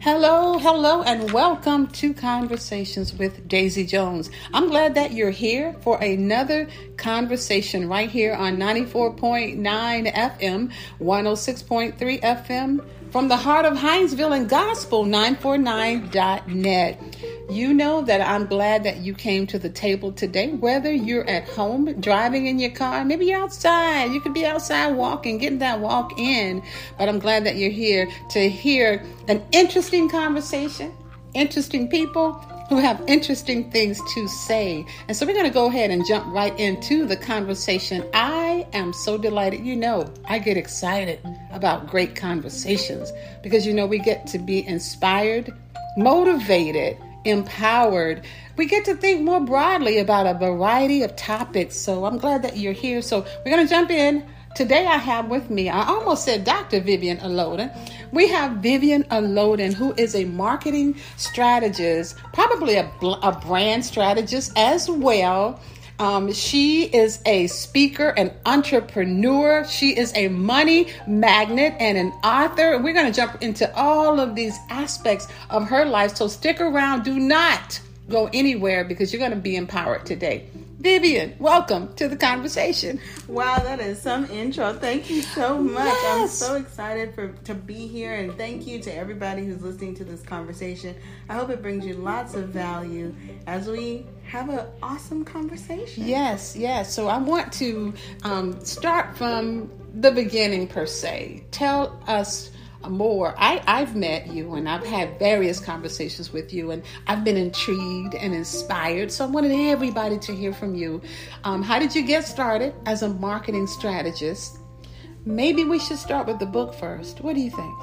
Hello, hello, and welcome to Conversations with Daisy Jones. I'm glad that you're here for another conversation right here on 94.9 FM, 106.3 FM from the heart of Hinesville and Gospel949.net. You know that I'm glad that you came to the table today, whether you're at home driving in your car, maybe you're outside. You could be outside walking, getting that walk in. But I'm glad that you're here to hear an interesting conversation, interesting people who have interesting things to say. And so we're going to go ahead and jump right into the conversation. I am so delighted. You know, I get excited about great conversations because, you know, we get to be inspired, motivated, empowered. We get to think more broadly about a variety of topics. So I'm glad that you're here. So we're going to jump in. Today I have with me, I almost said Dr. Vivian Olodun. We have Vivian Olodun, who is a marketing strategist, probably a, a brand strategist as well. Um, she is a speaker, an entrepreneur. She is a money magnet and an author. We're going to jump into all of these aspects of her life. So stick around. Do not go anywhere because you're going to be empowered today. Vivian, welcome to the conversation. Wow, that is some intro. Thank you so much. Yes. I'm so excited for to be here and thank you to everybody who's listening to this conversation. I hope it brings you lots of value as we have an awesome conversation. Yes, yes. So I want to um, start from the beginning per se. Tell us more. I, I've met you and I've had various conversations with you, and I've been intrigued and inspired. So I wanted everybody to hear from you. Um, how did you get started as a marketing strategist? Maybe we should start with the book first. What do you think?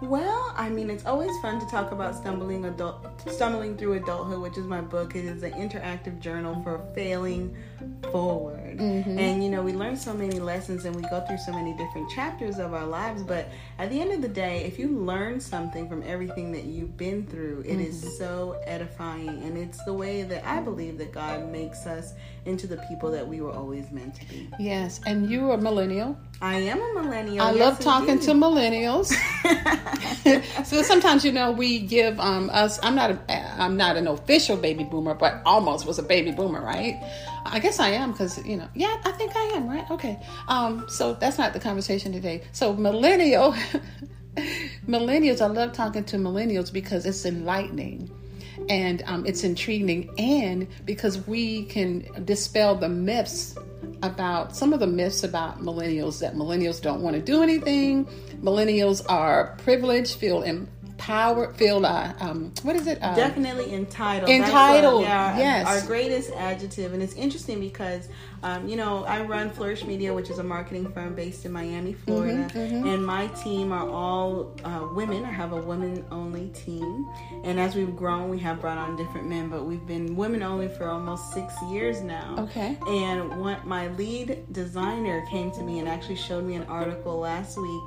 Well, I mean, it's always fun to talk about stumbling adult, stumbling through adulthood, which is my book. It is an interactive journal for failing forward. Mm-hmm. And you know, we learn so many lessons and we go through so many different chapters of our lives. But at the end of the day, if you learn something from everything that you've been through, it mm-hmm. is so edifying. And it's the way that I believe that God makes us into the people that we were always meant to be. Yes, and you are a millennial. I am a millennial. I yes, love talking indeed. to millennials. so sometimes you know we give um us. I'm not a I'm not an official baby boomer, but almost was a baby boomer, right? I guess I am because you know. Yeah, I think I am, right? Okay. Um. So that's not the conversation today. So millennial. millennials. I love talking to millennials because it's enlightening and um, it's intriguing, and because we can dispel the myths about some of the myths about millennials that millennials don't want to do anything, millennials are privileged, feel power feel uh, um, what is it? Uh, definitely entitled entitled. yeah, yes. our greatest adjective. And it's interesting because um, you know i run flourish media which is a marketing firm based in miami florida. mm-hmm, mm-hmm. and my team are all uh, women. I have a women only team. And as we've grown we have brought on different men but we've been women only for almost six years now. Okay. And what my lead designer came to me and actually showed me an article last week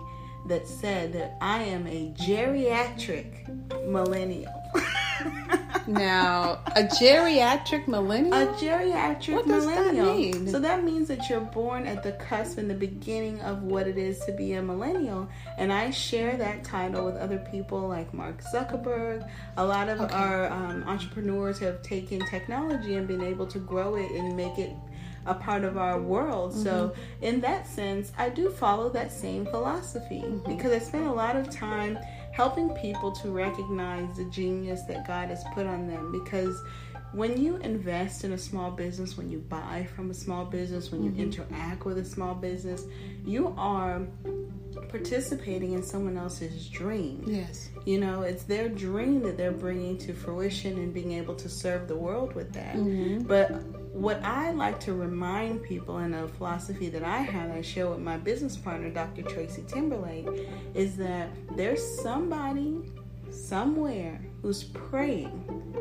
that said that I am a geriatric millennial. now, a geriatric millennial? A geriatric what millennial. That mean? So that means that you're born at the cusp in the beginning of what it is to be a millennial. And I share that title with other people like Mark Zuckerberg. A lot of okay. our um, entrepreneurs have taken technology and been able to grow it and make it a part of our world. Mm-hmm. So, in that sense, I do follow that same philosophy mm-hmm. because I spend a lot of time helping people to recognize the genius that God has put on them because when you invest in a small business, when you buy from a small business, when you mm-hmm. interact with a small business, you are participating in someone else's dream. Yes. You know, it's their dream that they're bringing to fruition and being able to serve the world with that. Mm-hmm. But what I like to remind people in a philosophy that I have, I share with my business partner, Dr. Tracy Timberlake, is that there's somebody somewhere who's praying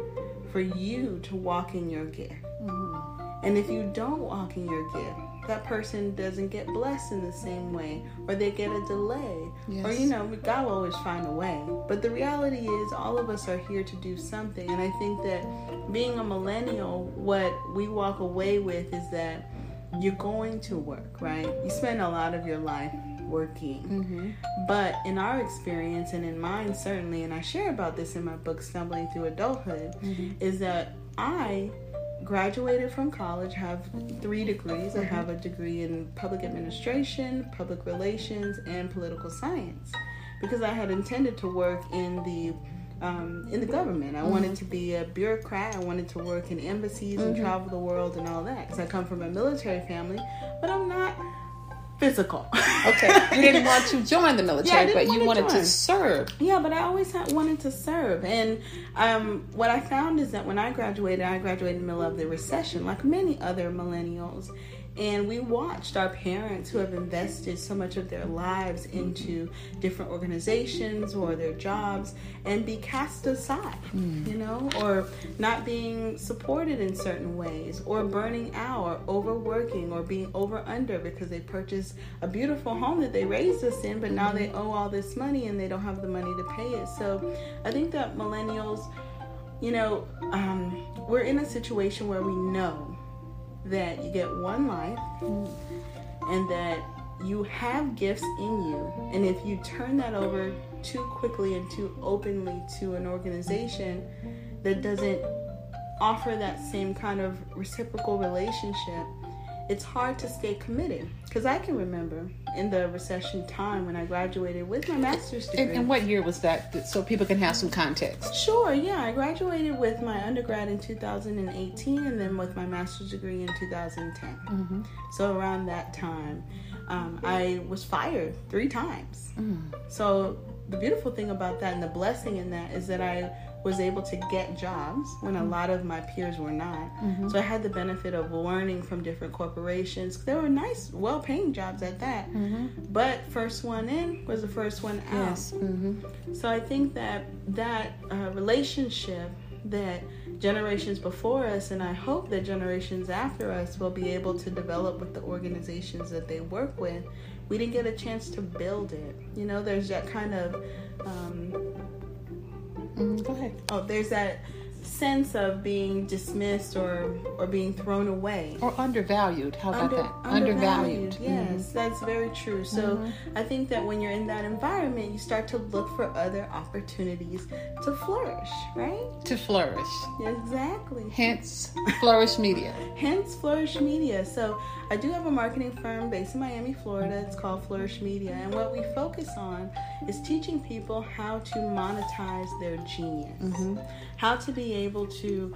for you to walk in your gift. And if you don't walk in your gift, that person doesn't get blessed in the same way or they get a delay yes. or you know god will always find a way but the reality is all of us are here to do something and i think that being a millennial what we walk away with is that you're going to work right you spend a lot of your life working. Mm-hmm. But in our experience, and in mine certainly, and I share about this in my book, Stumbling Through Adulthood, mm-hmm. is that I graduated from college, have three degrees. I have a degree in public administration, public relations, and political science because I had intended to work in the um, in the government. I mm-hmm. wanted to be a bureaucrat. I wanted to work in embassies mm-hmm. and travel the world and all that because I come from a military family, but I'm not physical. okay, you didn't want to join the military, yeah, but you wanted to serve. Yeah, but I always wanted to serve, and um, what I found is that when I graduated, I graduated in the middle of the recession, like many other millennials, and we watched our parents who have invested so much of their lives into different organizations or their jobs and be cast aside, mm. you know, or not being supported in certain ways, or burning out, or overworking, or being over under because they purchased a beautiful home that they raised us in, but now they owe all this money and they don't have the money to pay it. So I think that millennials, you know, um, we're in a situation where we know that you get one life and that you have gifts in you. And if you turn that over too quickly and too openly to an organization that doesn't offer that same kind of reciprocal relationship, it's hard to stay committed. Because I can remember in the recession time when I graduated with my master's degree. And, and, what year was that? So people can have some context. Sure, yeah. I graduated with my undergrad in 2018 and then with my master's degree in 2010. Mm-hmm. So around that time, um, I was fired three times. Mm. So the beautiful thing about that and the blessing in that is that I was able to get jobs when a lot of my peers were not. Mm-hmm. So I had the benefit of learning from different corporations. There were nice, well paying jobs at that. Mm-hmm. But first one in was the first one out. Yes. Mm-hmm. So I think that that uh, relationship that generations before us and I hope that generations after us will be able to develop with the organizations that they work with. We didn't get a chance to build it. You know, there's that kind of um, Mm, go ahead. Oh, there's that sense of being dismissed or or being thrown away. Or undervalued. How about Under, that? undervalued, undervalued. yes mm-hmm. that's very true. So mm-hmm. i think that when you're in that environment you start to look for other opportunities to flourish right? To flourish. Exactly. Hence flourish media. Hence flourish media. So I do have a marketing firm based in Miami, Florida. It's called Flourish Media. And what we focus on is teaching people how to monetize their genius, mm-hmm. how to be able to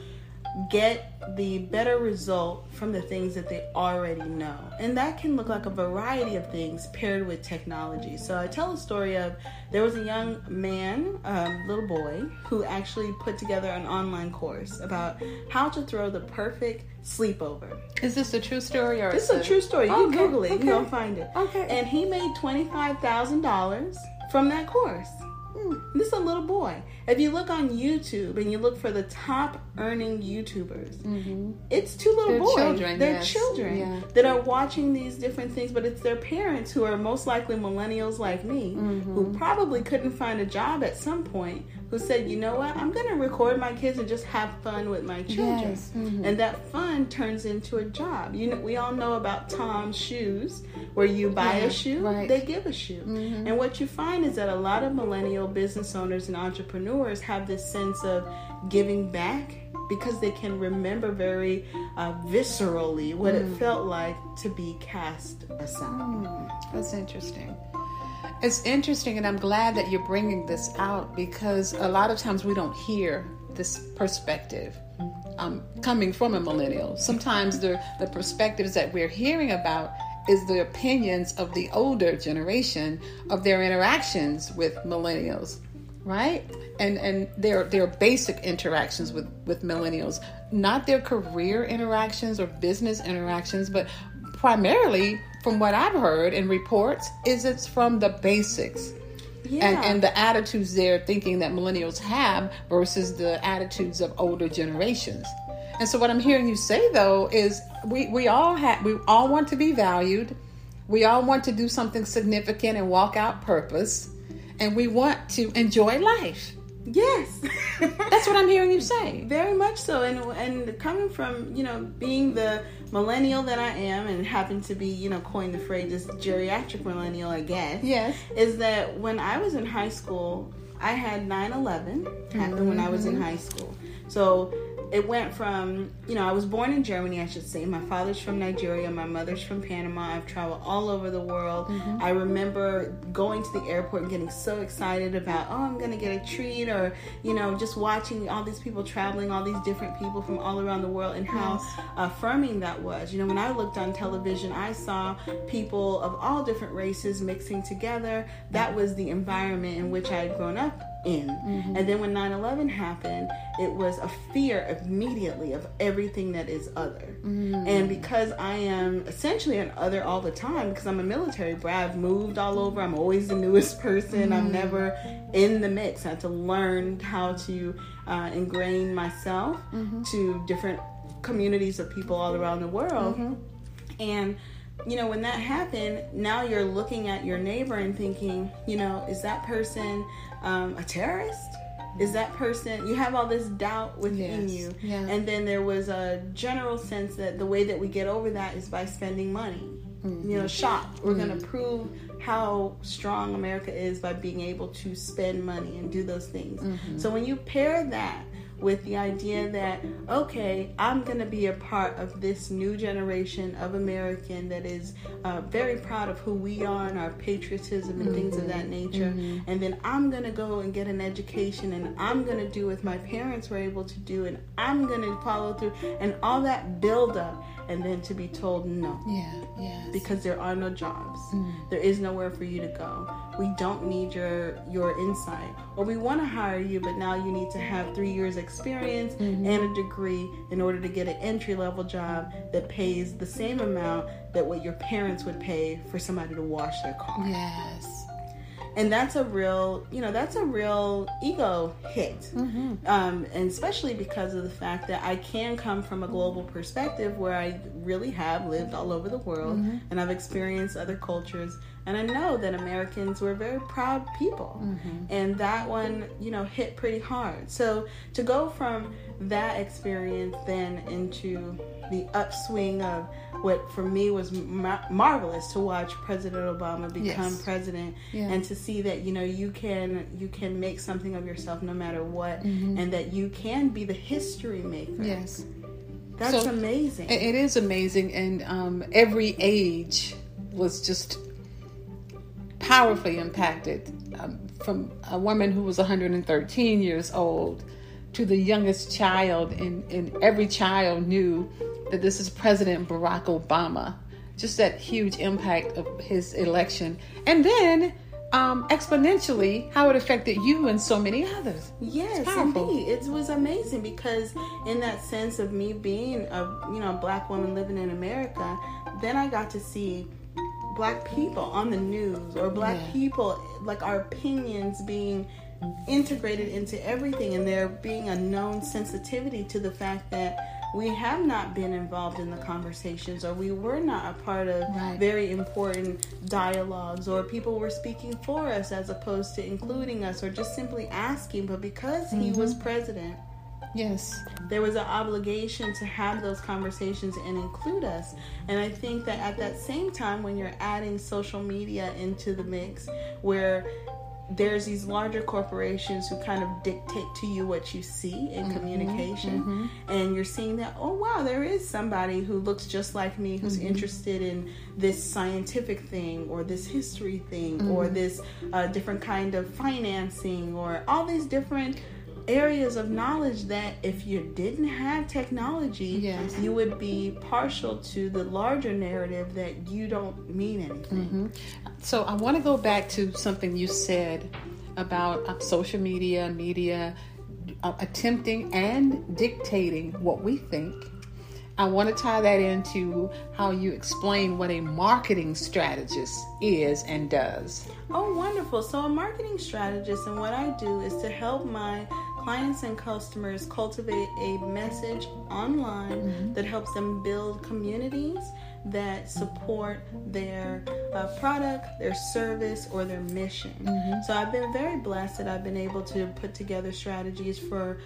get the better result from the things that they already know. And that can look like a variety of things paired with technology. So I tell a story of there was a young man, um, little boy, who actually put together an online course about how to throw the perfect sleepover. Is this a true story or? This is a true story. You okay, Google it. Okay. You'll find it. Okay. And he made twenty five thousand dollars from that course. Hmm. This is a little boy. If you look on YouTube and you look for the top earning YouTubers, mm-hmm. it's two little They're boys. Children, They're yes. children yeah. that are watching these different things, but it's their parents who are most likely millennials like me, mm-hmm. who probably couldn't find a job at some point, who said, you know what, I'm going to record my kids and just have fun with my children. Yes. Mm-hmm. And that fun turns into a job. You know, we all know about Tom's shoes, where you buy yeah, a shoe, right. they give a shoe. Mm-hmm. And what you find is that a lot of millennial business owners and entrepreneurs have this sense of giving back because they can remember very uh, viscerally what mm. it felt like to be cast aside. Mm, that's interesting. It's interesting, and I'm glad that you're bringing this out because a lot of times we don't hear this perspective um, coming from a millennial. Sometimes the, the perspectives that we're hearing about is the opinions of the older generation of their interactions with millennials, right? And and their their basic interactions with with millennials, not their career interactions or business interactions, but primarily from what I've heard in reports, is it's from the basics. Yeah. And, and the attitudes they're thinking that millennials have versus the attitudes of older generations. And so what I'm hearing you say though is we, we all have we all want to be valued. We all want to do something significant and walk out purpose. And we want to enjoy life. Yes. That's what I'm hearing you say. Very much so. And and coming from, you know, being the millennial that I am, and happen to be, you know, coined the phrase this geriatric millennial, I guess. Yes. Is that when I was in high school, I had 9 11 happen mm-hmm. when I was in mm-hmm. high school. So it went from you know i was born in germany i should say. My father's from nigeria my mother's from panama i've traveled all over the world. Mm-hmm. i remember going to the airport and getting so excited about oh i'm gonna get a treat or you know just watching all these people traveling all these different people from all around the world and how affirming that was. You know when i looked on television i saw people of all different races mixing together. That was the environment in which i had grown up in. Mm-hmm. And then when 9 11 happened, it was a fear immediately of everything that is other. Mm-hmm. And because I am essentially an other all the time, because I'm a military brat, I've moved all over, I'm always the newest person, mm-hmm. I'm never in the mix. I had to learn how to uh, ingrain myself mm-hmm. to different communities of people all around the world. Mm-hmm. And you know, when that happened, now you're looking at your neighbor and thinking, you know, is that person um, a terrorist? Is that person, you have all this doubt within yes. you. Yeah. And then there was a general sense that the way that we get over that is by spending money. Mm-hmm. You know, shop. We're mm-hmm. going to prove how strong America is by being able to spend money and do those things. Mm-hmm. So when you pair that with the idea that, okay, I'm going to be a part of this new generation of American that is uh, very proud of who we are and our patriotism and mm-hmm. things of that mm-hmm. nature. Mm-hmm. And then I'm going to go and get an education and I'm going to do what my parents were able to do and I'm going to follow through and all that build up and then to be told no. Yeah, yes. Because there are no jobs. Mm. There is nowhere for you to go. We don't need your your insight. Or we want to hire you, but now you need to have 3 years experience mm-hmm. and a degree in order to get an entry level job that pays the same amount that what your parents would pay for somebody to wash their car. Yes and that's a real you know that's a real ego hit mm-hmm. um, and especially because of the fact that i can come from a global perspective where i really have lived all over the world mm-hmm. and i've experienced other cultures and i know that americans were very proud people mm-hmm. and that one you know hit pretty hard so to go from that experience then into the upswing of what for me was mar- marvelous to watch President Obama become yes. president yeah. and to see that you know you can you can make something of yourself no matter what mm-hmm. and that you can be the history maker. Yes. That's so, amazing. It is amazing and um, every age was just powerfully impacted um, from a woman who was 113 years old to the youngest child and, and every child knew that this is President Barack Obama. Just that huge impact of his election. And then um, exponentially how it affected you and so many others. Yes, indeed, it was amazing because in that sense of me being a you know black woman living in America, then I got to see black people on the news or black yeah. people like our opinions being integrated into everything and there being a known sensitivity to the fact that we have not been involved in the conversations or we were not a part of right. very important dialogues or people were speaking for us as opposed to including us or just simply asking but because mm-hmm. he was president Yes. There was an obligation to have those conversations and include us. And I think that at that same time, when you're adding social media into the mix, where there's these larger corporations who kind of dictate to you what you see in mm-hmm, communication mm-hmm. and you're seeing that oh wow there is somebody who looks just like me who's mm-hmm. interested in this scientific thing or this history thing or mm-hmm. this uh, different kind of financing or all these different areas of knowledge that if you didn't have technology, yes. you would be partial to the larger narrative that you don't mean anything. Mm-hmm. So I want to go back to something you said about uh, social media, media uh, attempting and dictating what we think. I want to tie that into how you explain what a marketing strategist is and does. Oh, wonderful. So, a marketing strategist, and what I do is to help my clients and customers cultivate a message online mm-hmm. that helps them build communities that support their uh, product, their service, or their mission. Mm-hmm. So I've been very blessed that I've been able to put together strategies for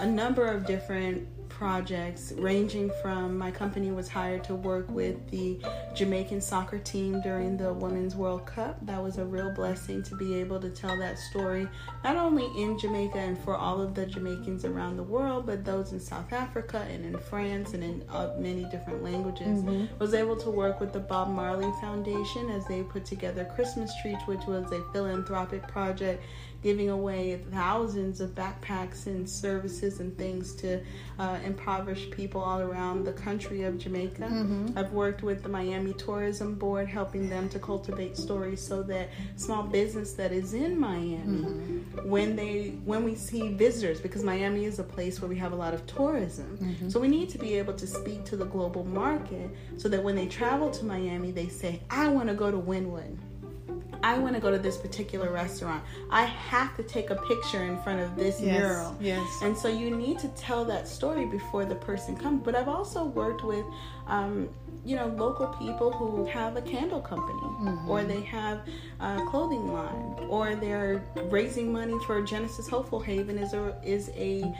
a number of different projects ranging from my company was hired to work with the Jamaican soccer team during the Women's World Cup. That was a real blessing to be able to tell that story, not only in Jamaica and for all of the Jamaicans around the world, but those in South Africa and in France and in uh, many different languages. Mm-hmm. Was able to work with the Bob Marley Foundation as they put together Christmas Trees, which was a philanthropic project giving away thousands of backpacks and services and things to uh, impoverished people all around the country of Jamaica. Mm-hmm. I've worked with the Miami Tourism Board, helping them to cultivate stories so that small business that is in Miami, mm-hmm. when they when we see visitors, because Miami is a place where we have a lot of tourism, mm-hmm. so we need to be able to speak to the global market so that when they travel to Miami, they say, "I want to go to Wynwood." I want to go to this particular restaurant. I have to take a picture in front of this yes, mural. Yes. And so you need to tell that story before the person comes. But I've also worked with, um, you know, local people who have a candle company, mm-hmm. or they have a clothing line, or they're raising money for Genesis Hopeful Haven is a is a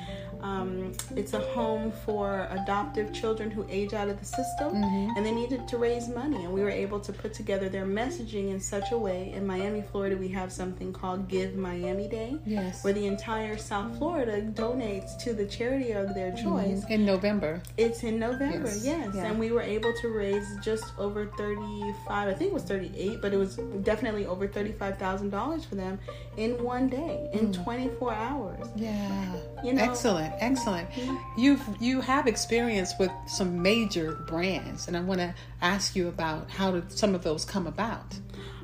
um, it's a home for adoptive children who age out of the system mm-hmm. and they needed to raise money. And we were able to put together their messaging in such a way. In Miami, Florida, we have something called Give Miami Day, yes. where the entire South Florida donates to the charity of their mm-hmm. choice. Mm-hmm. In November. It's in November, yes. yes. Yeah. And we were able to raise just over 35, I think it was 38, but it was definitely over $35,000 for them in one day, in mm. 24 hours. Yeah. You know, Excellent excellent. You've you have experience with some major brands, and I want to ask you about how did some of those come about.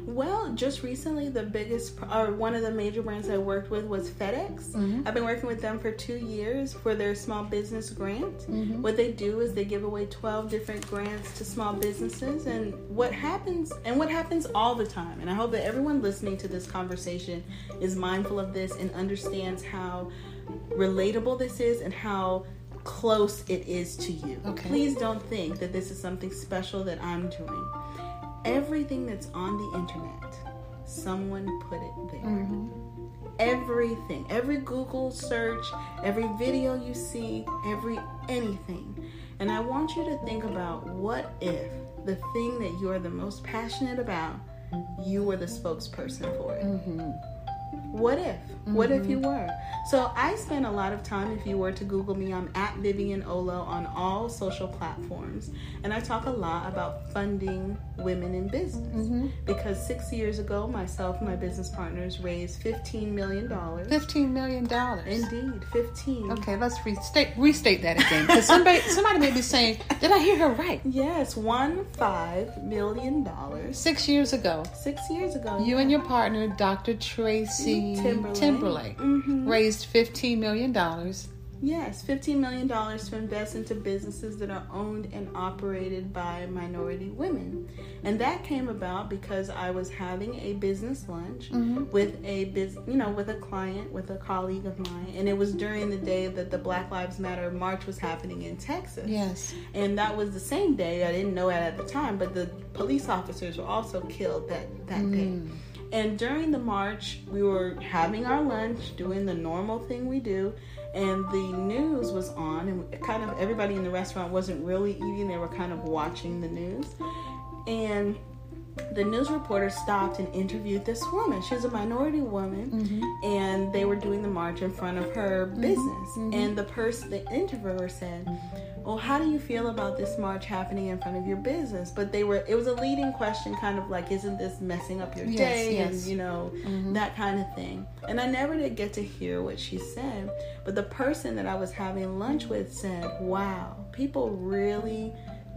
Well, just recently, the biggest or one of the major brands I worked with was FedEx. Mm-hmm. I've been working with them for two years for their small business grant. Mm-hmm. What they do is they give away 12 different grants to small businesses. And what happens, and what happens all the time, and I hope that everyone listening to this conversation is mindful of this and understands how relatable this is and how close it is to you. Okay. Please don't think that this is something special that I'm doing. Everything that's on the internet, someone put it there. Mm-hmm. Everything, every Google search, every video you see, every anything. And I want you to think about what if the thing that you're the most passionate about, you were the spokesperson for it. Mm-hmm. What if? Mm-hmm. What if you mm-hmm. were? So I spend a lot of time, if you were to Google me, I'm at Vivian Olo on all social platforms. And I talk a lot about funding women in business. Mm-hmm. Because six years ago, myself and my business partners raised $15 million. $15 million? Indeed, 15. Okay, let's restate, restate that again. Because somebody, somebody may be saying, did I hear her right? Yes, one five million dollars. Six years ago. Six years ago. You yeah. and your partner, Dr. Tracy Timberlake, Timberlake mm-hmm. raised $15 million Yes, $15 million to invest into businesses that are owned and operated by minority women. And that came about because I was having a business lunch mm-hmm. with a biz, you know, with a client, with a colleague of mine, and it was during the day that the Black Lives Matter march was happening in Texas. Yes. And that was the same day. I didn't know it at the time, but the police officers were also killed that that mm. day. And during the march, we were having our lunch, doing the normal thing we do, and the news was on, and kind of everybody in the restaurant wasn't really eating, they were kind of watching the news. And the news reporter stopped and interviewed this woman. She was a minority woman, mm-hmm. and they were doing the march in front of her mm-hmm. business. Mm-hmm. And the person, the interviewer said, "Well, how do you feel about this march happening in front of your business?" But they were, it was a leading question, kind of like, "Isn't this messing up your yes, day?" Yes. And you know, mm-hmm. that kind of thing. And I never did get to hear what she said, but the person that I was having lunch with said, "Wow, people really."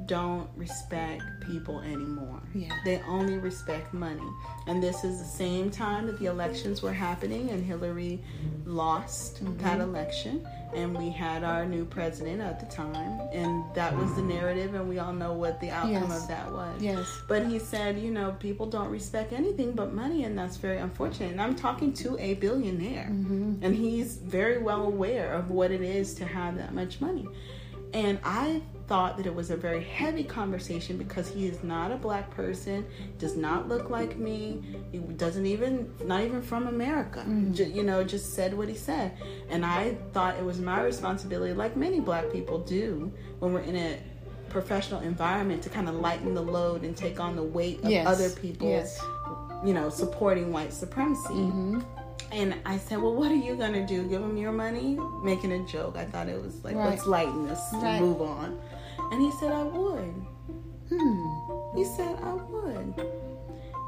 Don't respect people anymore. Yeah. They only respect money. And this is the same time that the elections were happening and Hillary lost mm-hmm. that election and we had our new president at the time and that was the narrative and we all know what the outcome yes. of that was. Yes. But he said, you know, people don't respect anything but money and that's very unfortunate. And I'm talking to a billionaire mm-hmm. and he's very well aware of what it is to have that much money. And I thought that it was a very heavy conversation because he is not a black person, does not look like me, he doesn't even, not even from America. Mm-hmm. You know, just said what he said. And I thought it was my responsibility, like many black people do when we're in a professional environment, to kind of lighten the load and take on the weight of Yes. other people, Yes. you know, supporting white supremacy. Mm-hmm. And I said, Well, what are you going to do? Give him your money? Making a joke. I thought it was like, Right. let's lighten this Right. move on. And he said, I would. Hmm. He said, I would.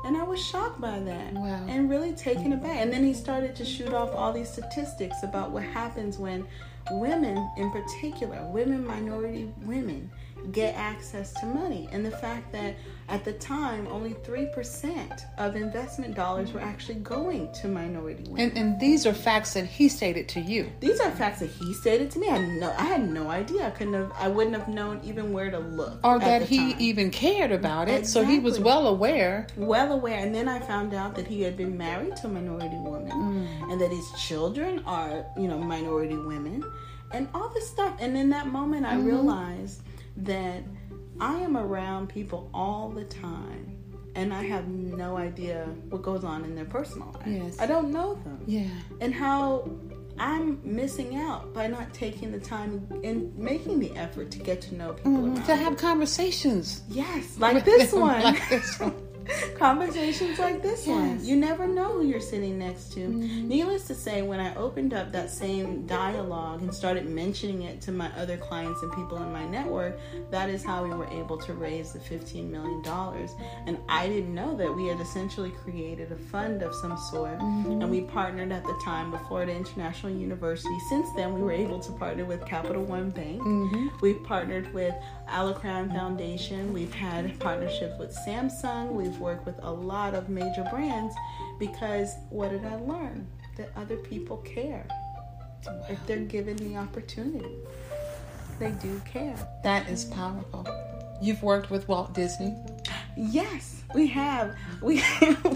And I was shocked by that. Wow. And really taken aback. And then he started to shoot off all these statistics about what happens when women, in particular, women, minority women, get access to money. And the fact that at the time, only 3% of investment dollars were actually going to minority women. And and these are facts that he stated to you. These are facts that he stated to me. I had no, I had no idea. I couldn't have. I wouldn't have known even where to look. Or at that he time. even cared about it. So he was well aware. well aware. And then I found out that he had been married to a minority woman, Mm. and that his children are, you know, minority women, and all this stuff. And in that moment, I Mm-hmm. realized that I am around people all the time. And I have no idea what goes on in their personal life. Yes. I don't know them. Yeah. and how I'm missing out by not taking the time and making the effort to get to know people mm-hmm. around. To have conversations. Yes, like this one. like this one. Conversations like this one. Yes. Mm-hmm. You never know who you're sitting next to. Needless to say, when I opened up that same dialogue and started mentioning it to my other clients and people in my network, that is how we were able to raise the $15 million. And I didn't know that we had essentially created a fund of some sort. Mm-hmm. And we partnered at the time with Florida International University. Since then, we were able to partner with Capital One Bank. Mm-hmm. We've partnered with Alacrown Foundation. We've had partnerships with Samsung. We've worked with a lot of major brands because what did I learn? That other people care if they're given the opportunity. They do care. That is powerful. You've worked with Walt Disney. Yes, we have. We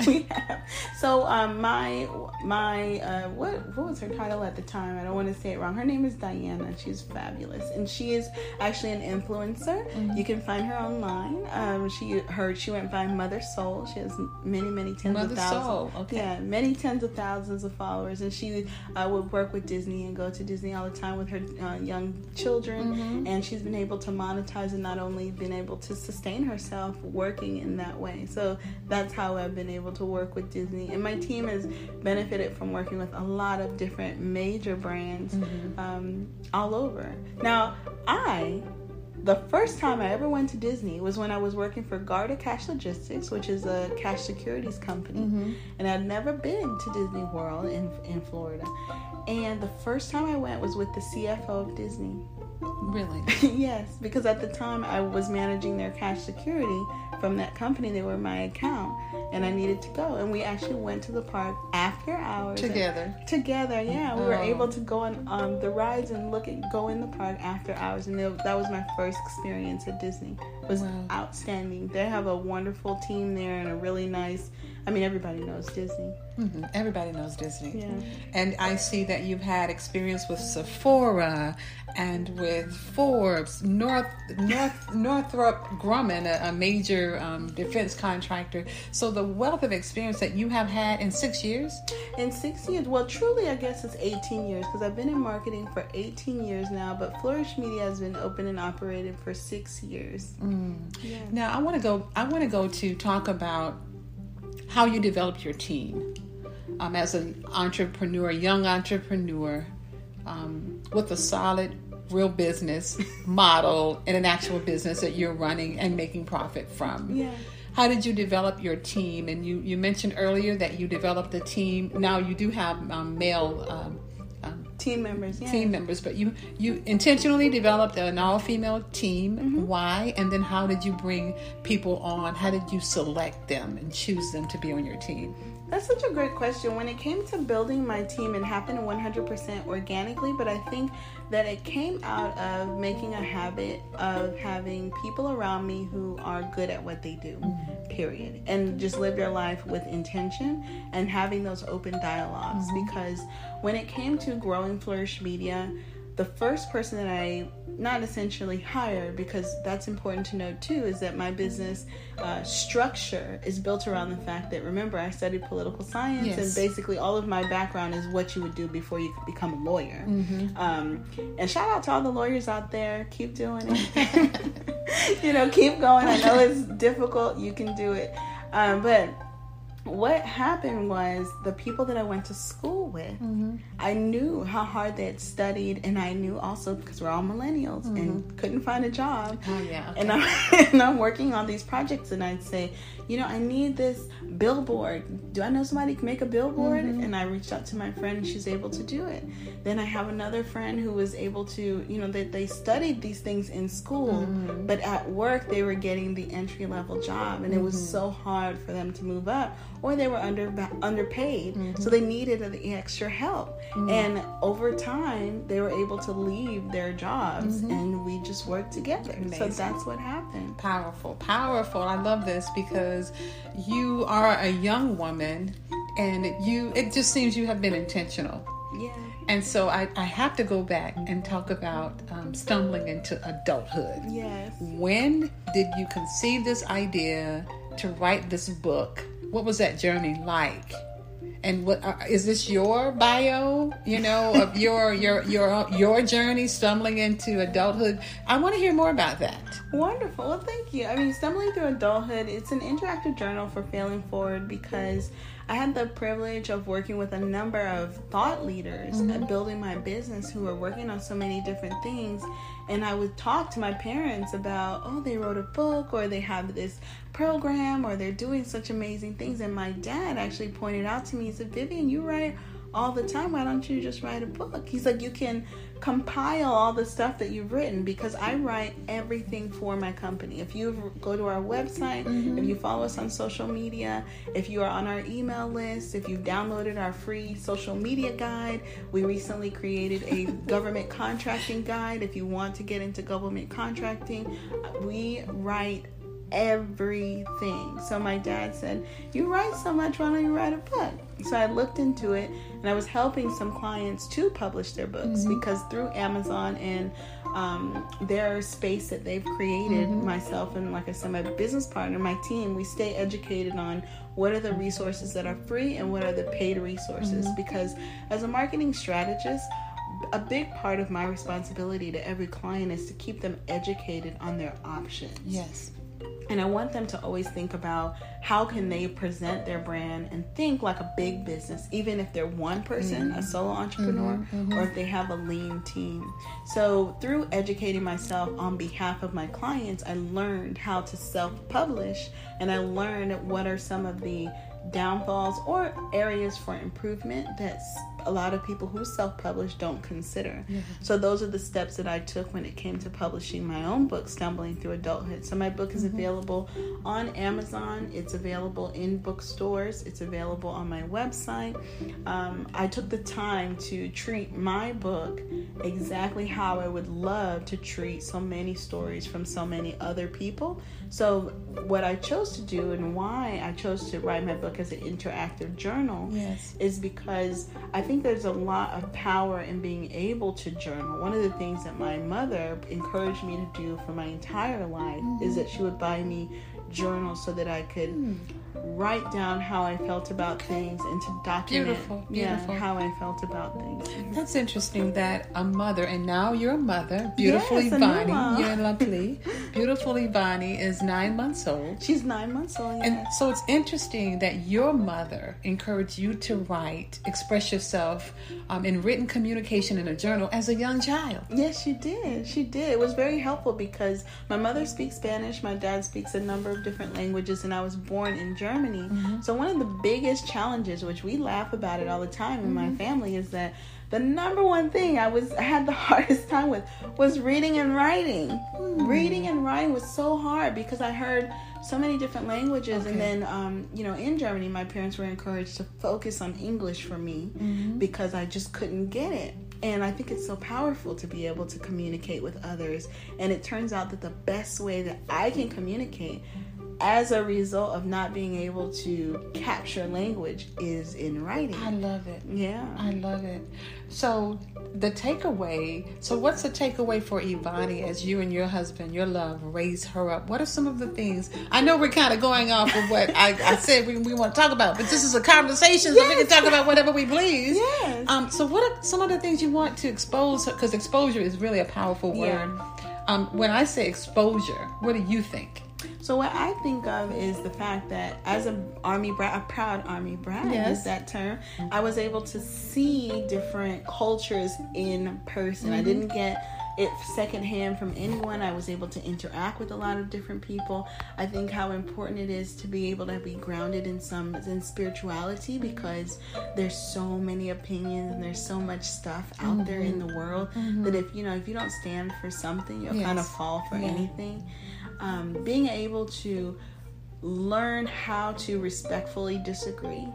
we have. So um, my my uh, what what was her title at the time? I don't want to say it wrong. Her name is Diana. She's fabulous, and she is actually an influencer. You can find her online. Um, she her she went by Mother Soul. She has many many tens Mother of thousands. Soul, okay. Yeah, many tens of thousands of followers, and she uh, would work with Disney and go to Disney all the time with her uh, young children. Mm-hmm. And she's been able to monetize and not only been able to sustain herself working in that way. So that's how I've been able to work with Disney, and my team has benefited from working with a lot of different major brands Mm-hmm. um, all over. Now, I the first time I ever went to Disney was when I was working for Garda Cash Logistics, which is a cash securities company. Mm-hmm. And I'd never been to Disney World in, in Florida. And the first time I went was with the CFO of Disney. Really? yes, because at the time I was managing their cash security from that company. They were my account, and I needed to go. And we actually went to the park after hours. Together. Together, yeah. We were Oh. able to go on um, the rides and look at go in the park after hours, and they- that was my first experience at Disney. It was Wow. outstanding. They have a wonderful team there and a really nice. I mean, everybody knows Disney. hmm Everybody knows Disney. Yeah. And I see that you've had experience with Sephora and with Forbes, North North Northrop Grumman, a, a major um, defense contractor. So the wealth of experience that you have had in six years. In six years, well, truly, I guess it's 18 years because I've been in marketing for 18 years now, but Flourish Media has been open and operated for six years. Yeah. Now I want to go. I want to go to talk about how you developed your team um, as an entrepreneur, young entrepreneur, um, with a solid, real business model and an actual business that you're running and making profit from. Yeah. How did you develop your team? And you, you mentioned earlier that you developed a team. Now you do have um, male um, Team members, yeah. team members, but you you intentionally developed an all female team. Mm-hmm. Why? And then how did you bring people on? How did you select them and choose them to be on your team? That's such a great question. When it came to building my team, it happened 100% organically, but I think that it came out of making a habit of having people around me who are good at what they do, mm-hmm. period. And just live their life with intention and having those open dialogs mm-hmm. because when it came to growing Flourish Media, the first person that I not essentially hired because that's important to know too is that my business uh, structure is built around the fact that remember I studied political science Yes. and basically all of my background is what you would do before you could become a lawyer. Um, and shout out to all the lawyers out there, keep doing it. you know, keep going. I know it's difficult. You can do it. Um, but what happened was the people that I went to school with, mm-hmm. I knew how hard they had studied, and I knew also because we're all millennials and mm-hmm. couldn't find a job. Oh, yeah, okay. And I'm and I'm working on these projects, and I'd say, you know, I need this billboard. Do I know somebody can make a billboard? Mm-hmm. And I reached out to my friend, and she's able to do it. Then I have another friend who was able to, you know, that they studied these things in school, but at work they were getting the entry level job, and it was so hard for them to move up, or they were under underpaid, so mm-hmm. they needed the extra help. Mm-hmm. And over time, they were able to leave their jobs, mm-hmm. and we just worked together. So that's what happened. Powerful, powerful. I love this because you are a young woman and you it just seems you have been intentional. Yeah. And so I, I have to go back and talk about um, stumbling into adulthood. Yes. When did you conceive this idea to write this book? What was that journey like? And what uh, is this your bio? You know of your your your your journey stumbling into adulthood. I want to hear more about that. Wonderful. Well, thank you. I mean, Stumbling Through Adulthood, it's an interactive journal for Failing Forward because I had the privilege of working with a number of thought leaders at mm-hmm. building my business who were working on so many different things. And I would talk to my parents about, oh, they wrote a book or they have this program or they're doing such amazing things. And my dad actually pointed out to me, he said, Vivian, you write all the time. Why don't you just write a book? He's like, you can compile all the stuff that you've written because I write everything for my company. If you go to our website, mm-hmm. if you follow us on social media, if you are on our email list, if you've downloaded our free social media guide, we recently created a government contracting guide. If you want to get into government contracting, we write everything. So my dad said, You write so much, why don't you write a book? So I looked into it and I was helping some clients to publish their books mm-hmm. because through Amazon and um, their space that they've created, mm-hmm. myself and like I said, my business partner, my team, we stay educated on what are the resources that are free and what are the paid resources. Mm-hmm. Because as a marketing strategist, a big part of my responsibility to every client is to keep them educated on their options Yes. And i want them to always think about how can they present their brand and think like a big business even if they're one person a mm-hmm. solo entrepreneur mm-hmm. Mm-hmm. or if they have a lean team. So through educating myself on behalf of my clients i learned how to self-publish and i learned what are some of the downfalls or areas for improvement that a lot of people who self-publish don't consider. So those are the steps that I took when it came to publishing my own book, Stumbling Through Adulthood. So my book is available on Amazon. It's available in bookstores. It's available on my website. Um, I took the time to treat my book exactly how I would love to treat so many stories from so many other people. So what I chose to do and why I chose to write my book as an interactive journal Yes. is because I think there's a lot of power in being able to journal. One of the things that my mother encouraged me to do for my entire life is mm-hmm. that she would buy me journals so that I could write down how I felt about things and to document Beautiful, yeah, how I felt about things. That's interesting that a mother, and now you're a mother, beautiful Yes, Ivani, you're lovely. beautiful Ivani is nine months old. She's nine months old. And so it's interesting that your mother encouraged you to write, express yourself um, in written communication in a journal as a young child. Yes, she did. She did. It was very helpful because my mother speaks Spanish, my dad speaks a number of different languages, and I was born in Germany. Mm-hmm. So, one of the biggest challenges, which we laugh about it all the time in my mm-hmm. family, is that the number one thing I was I had the hardest time with was reading and writing. Hmm. Reading and writing was so hard because I heard so many different languages, and then um, you know, in Germany, my parents were encouraged to focus on English for me mm-hmm. because I just couldn't get it. And I think it's so powerful to be able to communicate with others. And it turns out that the best way that I can communicate as a result of not being able to capture language is in writing. I love it. Yeah. I love it. So the takeaway. So what's the takeaway for Ivani as you and your husband, your love, raise her up? What are some of the things? I know we're kind of going off of what I, I said we, we want to talk about, but this is a conversation, so we can talk about whatever we please. Yes. Um. So what are some of the things you want to expose? Because exposure is really a powerful word. Yeah. Um. When I say exposure, what do you think? So what I think of is the fact that as an army brat, a proud army brat, Yes. is that term. I was able to see different cultures in person. I mm-hmm. didn't get it secondhand from anyone. I was able to interact with a lot of different people. I think how important it is to be able to be grounded in some in spirituality because there's so many opinions and there's so much stuff out there in mm-hmm. the world mm-hmm. that if you know if you don't stand for something, you'll kind of fall for Yeah. anything um, being able to learn how to respectfully disagree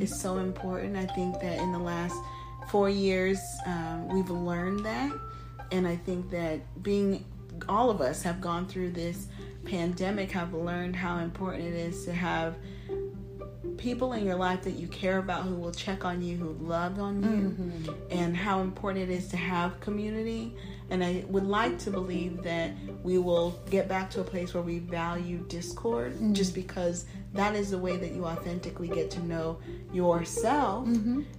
is so important. I think that in the last four years, um, we've learned that. And I think that being, all of us have gone through this pandemic, have learned how important it is to have people in your life that you care about who will check on you, who love on you, and how important it is to have community. And I would like to believe that we will get back to a place where we value discord just because that is the way that you authentically get to know yourself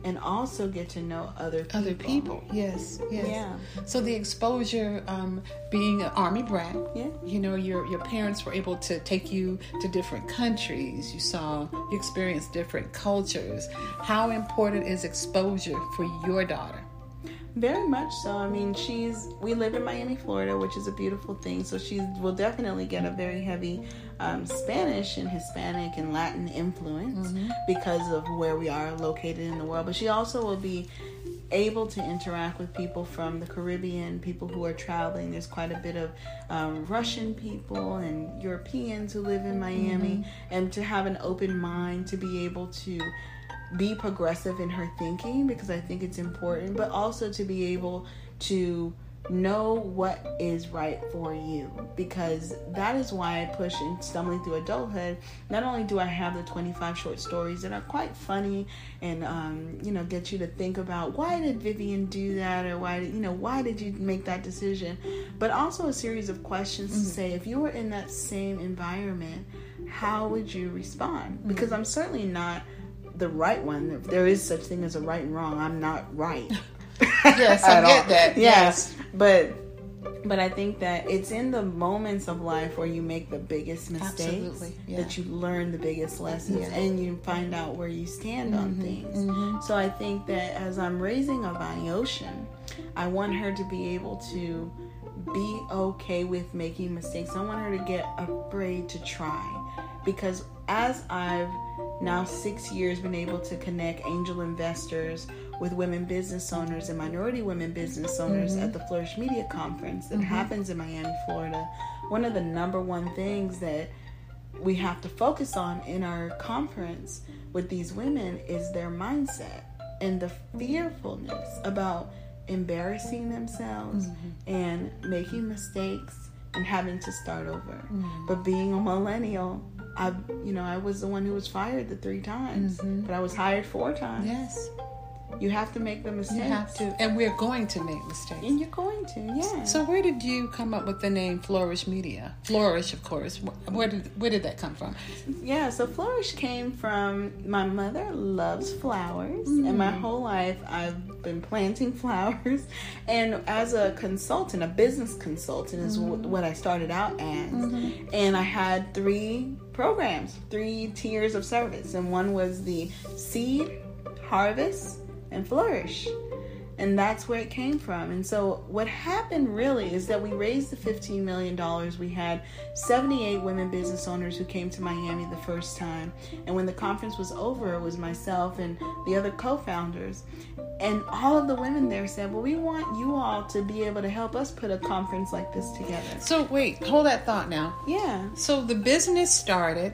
and also get to know other people. Other people. Yes. Yes. Yeah. So the exposure, um, being an army brat, Yeah. you know, your your parents were able to take you to different countries. You saw, you experienced different cultures. How important is exposure for your daughter? Very much so. I mean, she's we live in Miami, Florida, which is a beautiful thing. So she will definitely get a very heavy um, Spanish and Hispanic and Latin influence because of where we are located in the world. But she also will be able to interact with people from the Caribbean, people who are traveling. There's quite a bit of um, Russian people and Europeans who live in Miami, and to have an open mind to be able to be progressive in her thinking because I think it's important, but also to be able to know what is right for you because that is why I push in stumbling through adulthood. Not only do I have the 25 short stories that are quite funny and um, you know get you to think about why did Vivian do that or why did you know why did you make that decision, but also a series of questions to say if you were in that same environment, how would you respond? Because I'm certainly not the right one. If there is such thing as a right and wrong, I'm not right. Yes, I get all. that. Yeah. Yes. But but I think that it's in the moments of life where you make the biggest mistakes yeah. that you learn the biggest lessons Yeah. Mm-hmm, and you find out where you stand on things. So I think that as I'm raising Avani Ocean, I want her to be able to be okay with making mistakes. I want her to get afraid to try because as I've now six years been able to connect angel investors with women business owners and minority women business owners mm-hmm. at the Flourish Media Conference. That mm-hmm. happens in Miami, Florida. One of the number one things that we have to focus on in our conference with these women is their mindset and the fearfulness about embarrassing themselves mm-hmm. and making mistakes and having to start over. But being a millennial, I you know, I was the one who was fired the three times, mm-hmm. but I was hired four times. Yes. You have to make the mistakes. You have to, and we're going to make mistakes. And you're going to, yeah. So where did you come up with the name Flourish Media? Flourish, of course. Where did where did that come from? Yeah, so Flourish came from my mother loves flowers, and my mm. whole life I've been planting flowers. And as a consultant, a business consultant is wh- mm. what I started out as. Mm-hmm. And I had three programs, three tiers of service, and one was the seed, harvest, and flourish. And that's where it came from. And so, what happened really is that we raised the $15 million. We had 78 women business owners who came to Miami the first time. And when the conference was over, it was myself and the other co founders. And all of the women there said, Well, we want you all to be able to help us put a conference like this together. So wait, hold that thought now. Yeah. So the business started.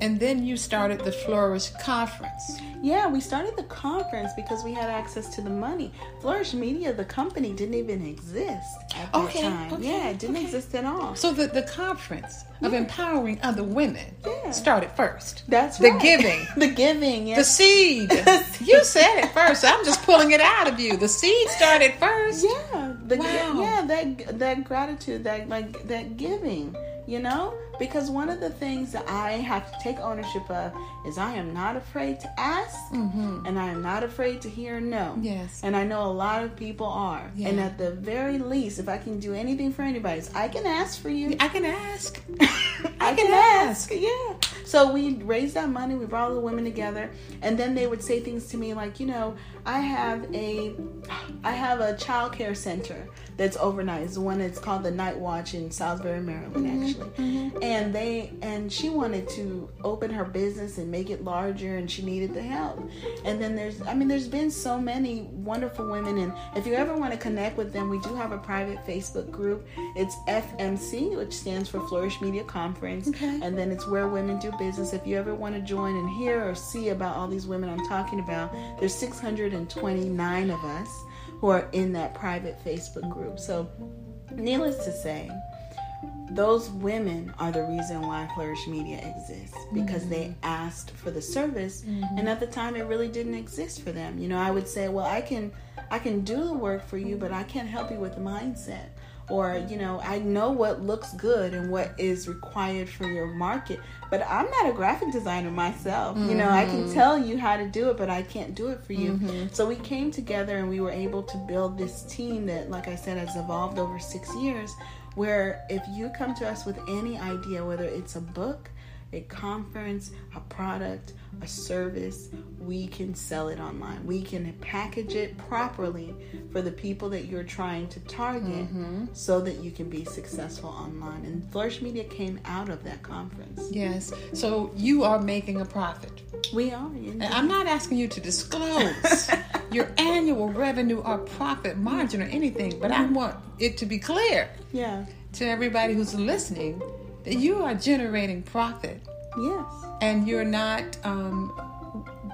And then you started the Flourish Conference. Yeah, we started the conference because we had access to the money. Flourish Media, the company, didn't even exist at that time. okay, yeah, it didn't okay. exist at all. So the, the conference of empowering other women Yeah. started first. That's the right. giving. the giving, yeah. The seed. you said it first. I'm just pulling it out of you. The seed started first. Yeah, the Wow. yeah that that gratitude, that like that giving, you know, because one of the things that I have to take ownership of is I am not afraid to ask, and I am not afraid to hear no. Mm-hmm. Yes. and I know a lot of people are. Yeah. And at the very least, if I can do anything for anybody, I can ask for you. I can ask. I can ask. Yeah. So we raised that money. We brought all the women together, and then they would say things to me like, you know, I have a, I have a child care center that's overnight. It's the one that's called the Night Watch in Salisbury, Maryland, mm-hmm, actually. Mm-hmm. And they and she wanted to open her business and make it larger, and she needed the help. And then there's, I mean, there's been so many wonderful women, and if you ever want to connect with them, we do have a private Facebook group. It's FMC, which stands for Flourish Media Conference, Okay. and then it's where women do business. If you ever want to join and hear or see about all these women I'm talking about, there's 629 of us who are in that private Facebook group. So, needless to say, those women are the reason why Flourish Media exists because they mm-hmm. asked for the service mm-hmm. and at the time it really didn't exist for them. You know, I would say, "Well, I can I can do the work for you, but I can't help you with the mindset." Or, mm-hmm. you know, I know what looks good and what is required for your market, but I'm not a graphic designer myself. You know, I can mm-hmm. tell you how to do it, but I can't do it for you. Mm-hmm. So we came together and we were able to build this team that, like I said, has evolved over six years where if you come to us with any idea, whether it's a book, a conference, a product, a service, we can sell it online. We can package it properly for the people that you're trying to target mm-hmm. so that you can be successful online. And Flourish Media came out of that conference. Yes. So you are making a profit. We are. indeed. And I'm not asking you to disclose your annual revenue or profit margin or anything, but I want it to be clear Yeah. to everybody who's listening you are generating profit Yes. and you're not um,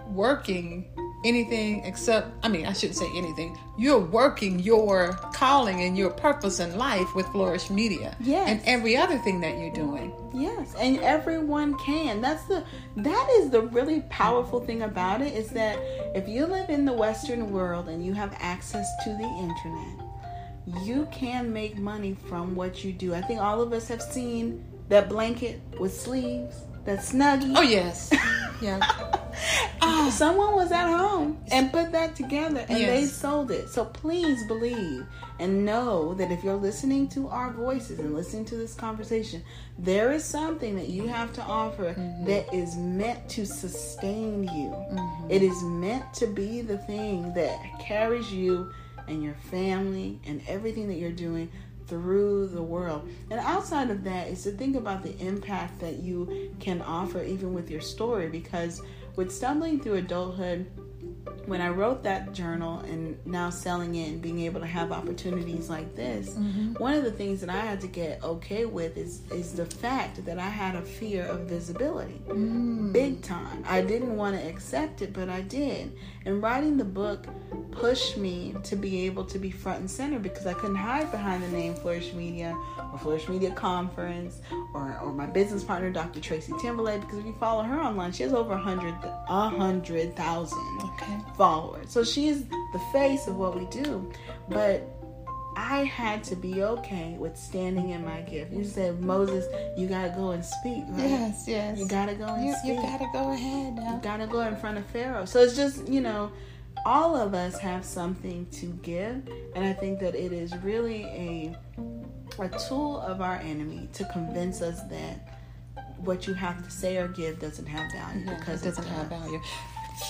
working anything except i mean i shouldn't say anything you're working your calling and your purpose in life with flourish media Yes. and every other thing that you're doing Yes, and everyone can. That's the that is the really powerful thing about it is that if you live in the western world and you have access to the internet, you can make money from what you do. I think all of us have seen that blanket with sleeves, that snuggie. oh yes yeah Ah, someone was at home and put that together and they sold it. So please believe and know that if you're listening to our voices and listening to this conversation, there is something that you have to offer that is meant to sustain you. It is meant to be the thing that carries you and your family and everything that you're doing through the world. And outside of that is to think about the impact that you can offer even with your story because with stumbling through adulthood when I wrote that journal and now selling it and being able to have opportunities like this, mm-hmm. one of the things that I had to get okay with is is the fact that I had a fear of visibility. Mm. Big time. I didn't want to accept it, but I did. And writing the book pushed me to be able to be front and center because I couldn't hide behind the name Flourish Media or Flourish Media Conference or, or my business partner, Dr. Tracy Timberlake, because if you follow her online, she has over a hundred a hundred thousand okay followers. So she's the face of what we do. But I had to be okay with standing in my gift. You said, Moses, you gotta go and speak, right? yes yes You gotta go and you, speak. you gotta go ahead now You gotta go in front of Pharaoh. So it's just, you know, all of us have something to give, and I think that it is really a a tool of our enemy to convince us that what you have to say or give doesn't have value Yeah, because it doesn't have does. value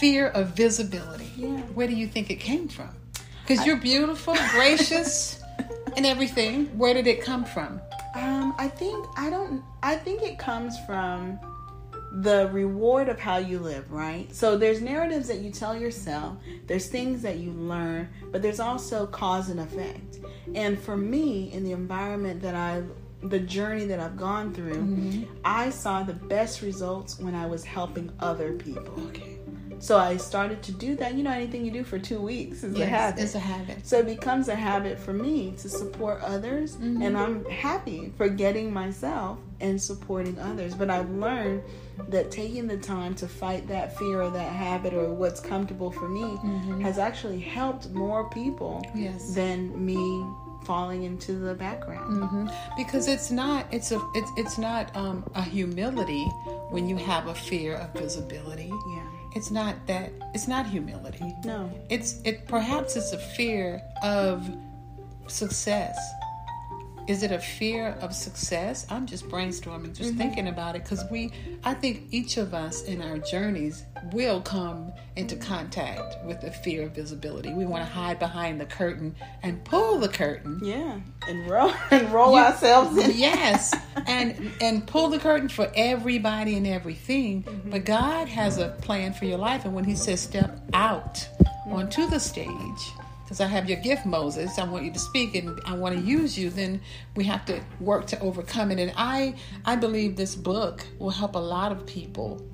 fear of visibility Yeah. where do you think it came from because you're beautiful gracious and everything where did it come from Um, I think I don't. I think it comes from the reward of how you live, right? So there's narratives that you tell yourself. There's things that you learn, but there's also cause and effect. And for me, in the environment that I've the journey that I've gone through, Mm-hmm. I saw the best results when I was helping other people. Okay. So I started to do that. You know, anything you do for two weeks is a habit. it's a habit. So it becomes a habit for me to support others, Mm-hmm. and I'm happy forgetting myself and supporting others. But I've learned that taking the time to fight that fear or that habit or what's comfortable for me has actually helped more people Mm-hmm. Yes. than me falling into the background. hmm Because it's not it's a it's it's not um, a humility when you have a fear of visibility. Yeah. It's not that it's not humility. No. It's it perhaps it's a fear of success. Is it a fear of success? I'm just brainstorming, just mm-hmm. thinking about it because we, I think each of us in our journeys will come into contact with the fear of visibility. We want to hide behind the curtain and pull the curtain Yeah. And roll and roll ourselves in. yes and and pull the curtain for everybody and everything mm-hmm. but god has a plan for your life and when he says step out mm-hmm. onto the stage because i have your gift moses i want you to speak and i want to use you then we have to work to overcome it and i i believe this book will help a lot of people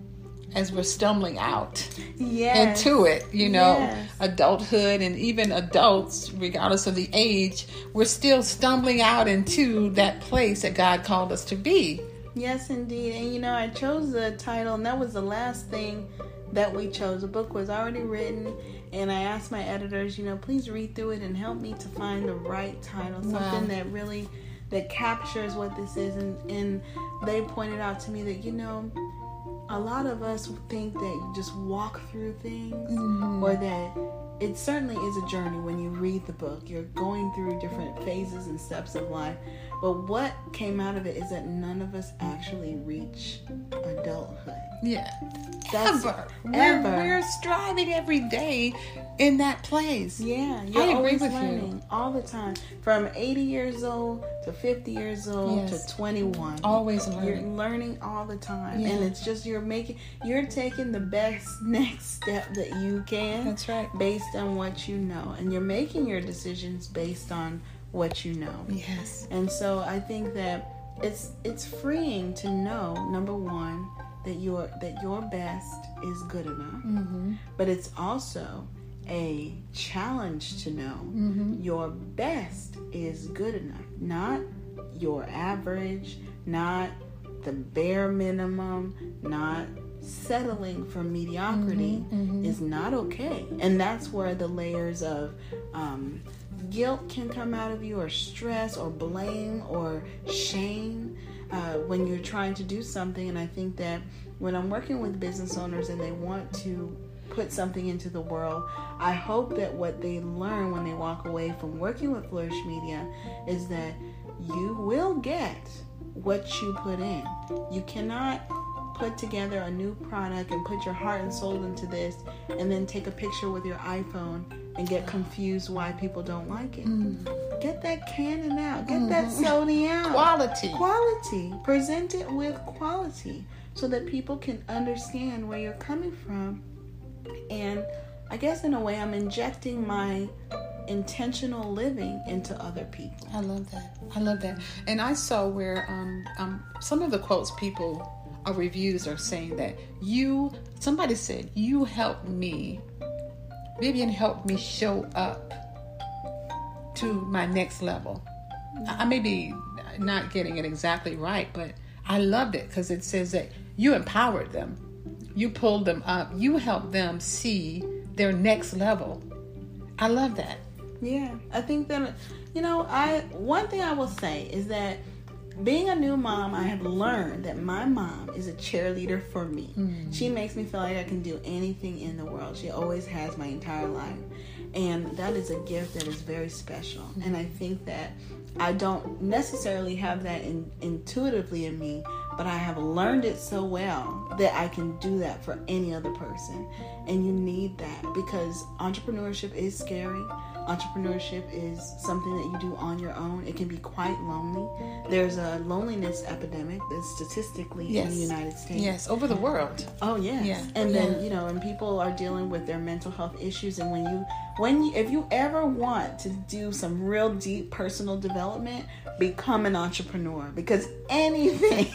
as we're stumbling out Yes. into it, you know, Yes. adulthood and even adults, regardless of the age, we're still stumbling out into that place that God called us to be. Yes, indeed. And you know, I chose the title, and that was the last thing that we chose. The book was already written, and I asked my editors, you know, please read through it and help me to find the right title, something Wow. that really that captures what this is. And, and they pointed out to me that you know, a lot of us think that you just walk through things, mm-hmm. or that it certainly is a journey when you read the book. You're going through different phases and steps of life. But what came out of it is that none of us actually reach adulthood. Yeah. That's ever. ever. We're, we're striving every day in that place. Yeah, you're I agree always with you. all the time. From 80 years old to 50 years old Yes. to 21. Always learning. You're learning. learning all the time, Yeah. and it's just you're making, you're taking the best next step that you can. That's right. Based on what you know, and you're making your decisions based on what you know. Yes. And so I think that it's it's freeing to know number one that your that your best is good enough, Mm-hmm. but it's also a challenge to know Mm-hmm. your best is good enough, not your average, not the bare minimum, not settling for mediocrity Mm-hmm. is not okay. And that's where the layers of um, guilt can come out of you, or stress, or blame, or shame uh, when you're trying to do something. And I think that when I'm working with business owners and they want to put something into the world, I hope that what they learn when they walk away from working with Flourish Media is that you will get what you put in. You cannot put together a new product and put your heart and soul into this and then take a picture with your iPhone and get confused why people don't like it. Get that Canon out. Get that Sony out. Quality. Quality. Present it with quality so that people can understand where you're coming from. And I guess in a way, I'm injecting my intentional living into other people. I love that. I love that. And I saw where um, um, some of the quotes people or reviews are saying that you, somebody said, you helped me, Vivian helped me show up to my next level. I may be not getting it exactly right, but I loved it because it says that you empowered them, you pulled them up, you helped them see their next level. I love that. Yeah, I think that you know, I one thing I will say is that being a new mom, I have learned that my mom is a cheerleader for me. Mm. She makes me feel like I can do anything in the world. She always has my entire life. And that is a gift that is very special. Mm. And I think that I don't necessarily have that in, intuitively in me, but I have learned it so well that I can do that for any other person. And you need that because entrepreneurship is scary. Entrepreneurship is something that you do on your own. It can be quite lonely. There's a loneliness epidemic that's statistically Yes. in the United States. Yes, over the world. Oh yes. Yeah. And then you know, and people are dealing with their mental health issues. And when you, when you, if you ever want to do some real deep personal development, become an entrepreneur because anything,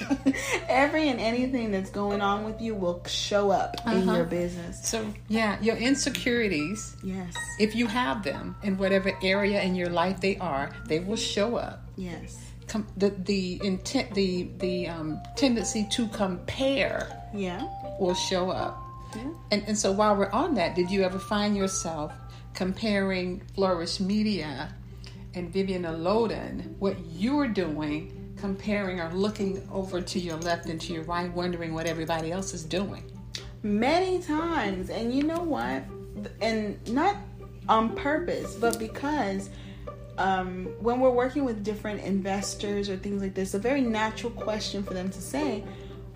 every and anything that's going on with you will show up in Uh-huh. your business. So, yeah, your insecurities, Yes. if you have them in whatever area in your life they are, they will show up. Yes. Com- the the intent the the um, tendency to compare Yeah. will show up. Yeah. And and so while we're on that, did you ever find yourself comparing Flourish Media and Vivian Olodun, what you're doing, comparing or looking over to your left and to your right, wondering what everybody else is doing? many times and you know what and not on purpose but because um, when we're working with different investors or things like this a very natural question for them to say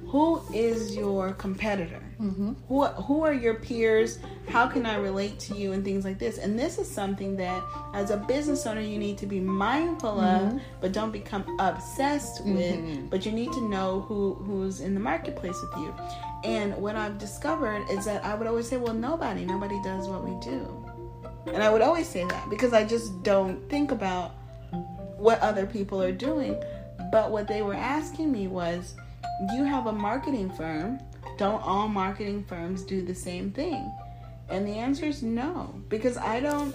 who is your competitor? Mm-hmm. Who, who are your peers? How can i relate to you? And things like this. And this is something that as a business owner you need to be mindful of mm-hmm. but don't become obsessed mm-hmm. with but you need to know who who's in the marketplace with you. And what i've discovered is that i would always say well nobody nobody does what we do. And i would always say that because i just don't think about what other people are doing. But what they were asking me was you have a marketing firm don't all marketing firms do the same thing and the answer is no because i don't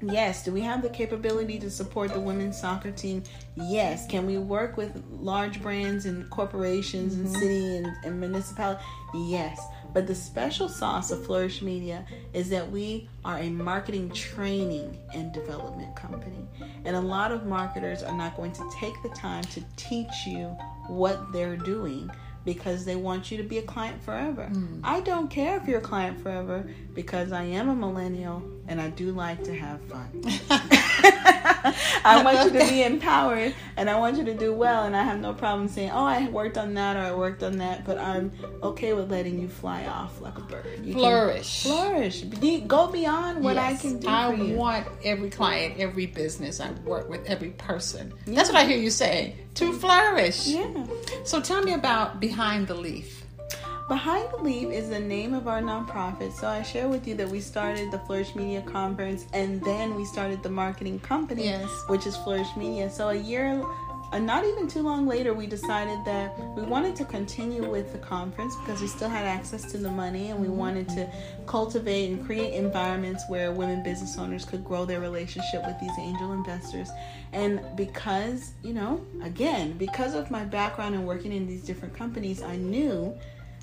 Yes. Do we have the capability to support the women's soccer team? Yes. Can we work with large brands and corporations and mm-hmm. city and, and municipality? Yes. But the special sauce of Flourish Media is that we are a marketing training and development company. And a lot of marketers are not going to take the time to teach you what they're doing because they want you to be a client forever. Mm. I don't care if you're a client forever because I am a millennial and I do like to have fun. I want you to be empowered and I want you to do well and I have no problem saying, "Oh, I worked on that or I worked on that," but I'm okay with letting you fly off like a bird. You Flourish. flourish. Be- Go beyond what I can do I for you. want every client, every business I work with, every person. That's what I hear you say. To flourish. yeah. So tell me about Behind the Leaf. Behind the Leaf is the name of our nonprofit. So I share with you that we started the Flourish Media Conference and then we started the marketing company, Yes. which is Flourish Media. So a year, uh, not even too long later, we decided that we wanted to continue with the conference because we still had access to the money and we wanted to cultivate and create environments where women business owners could grow their relationship with these angel investors. And because, you know, again, because of my background and working in these different companies, I knew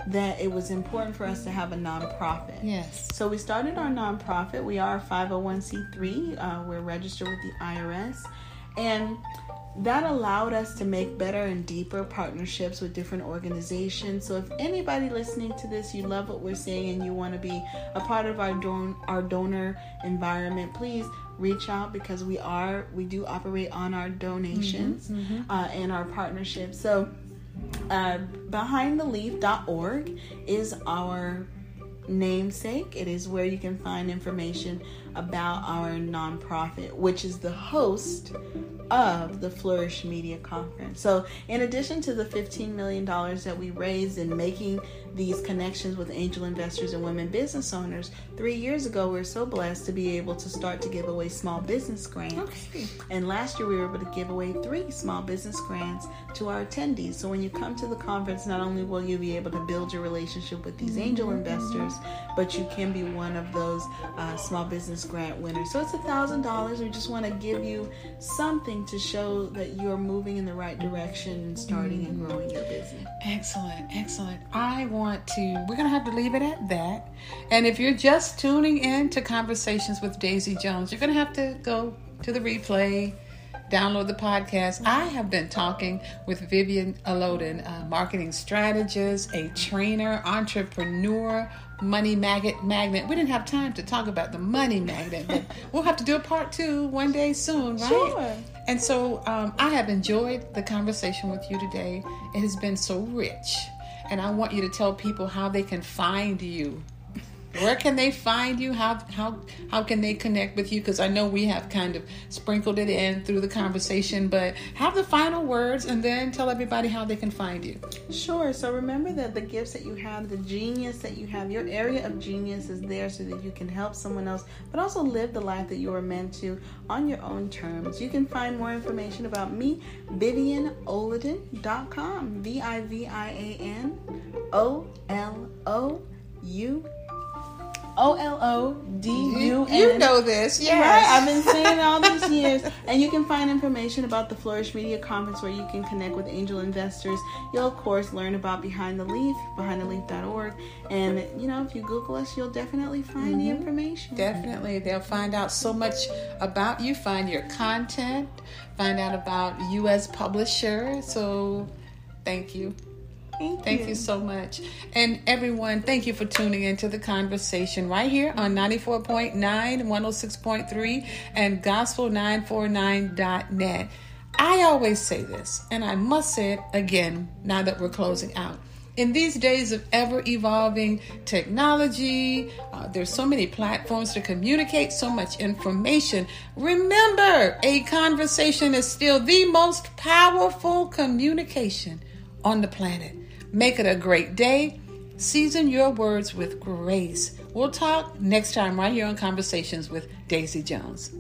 that it was important for us to have a nonprofit. Yes. So we started our nonprofit. We are a 501c3. Uh, we're registered with the IRS. And that allowed us to make better and deeper partnerships with different organizations. So if anybody listening to this, you love what we're saying and you want to be a part of our don- our donor environment, please reach out because we are we do operate on our donations Uh, and our partnerships. So uh, behindtheleaf.org is our namesake. It is where you can find information about our nonprofit, which is the host of the Flourish Media Conference. So, in addition to the $15 million that we raised in making these connections with angel investors and women business owners, three years ago, we were so blessed to be able to start to give away small business grants. Okay. And last year we were able to give away three small business grants to our attendees. So when you come to the conference, not only will you be able to build your relationship with these angel investors, but you can be one of those uh, small business grant winners. So it's a thousand dollars. We just want to give you something to show that you're moving in the right direction and starting and growing your business. Excellent, excellent. I want to, we're going to have to leave it at that. And if you're just tuning in to Conversations with Daisy Jones, you're going to have to go to the replay, download the podcast. I have been talking with Vivian Olodun, a marketing strategist, a trainer, entrepreneur, money magnet magnet. We didn't have time to talk about the money magnet, but we'll have to do a part two one day soon, right? Sure. And so um, I have enjoyed the conversation with you today. It has been so rich. And I want you to tell people how they can find you. Where can they find you? How how how can they connect with you? Because I know we have kind of sprinkled it in through the conversation, but have the final words and then tell everybody how they can find you. Sure. So remember that the gifts that you have, the genius that you have, your area of genius is there so that you can help someone else, but also live the life that you are meant to on your own terms. You can find more information about me, VivianOlodun.com. V I V I A N O L O U O L O D U N. You know this, yes. Right, I've been saying it all these years. And you can find information about the Flourish Media Conference where you can connect with angel investors. You'll, of course, learn about Behind the Leaf, behindtheleaf.org. And, you know, if you Google us, you'll definitely find mm-hmm. the information. Definitely. They'll find out so much about you, find your content, find out about you as publisher. So, thank you. Thank, thank you. you. so much. And everyone, thank you for tuning into the conversation right here on 94.9, 106.3, and gospel949.net. I always say this, and I must say it again now that we're closing out. In these days of ever evolving technology, uh, there's so many platforms to communicate, so much information. Remember, a conversation is still the most powerful communication on the planet. Make it a great day. Season your words with grace. We'll talk next time right here on Conversations with Daisy Jones.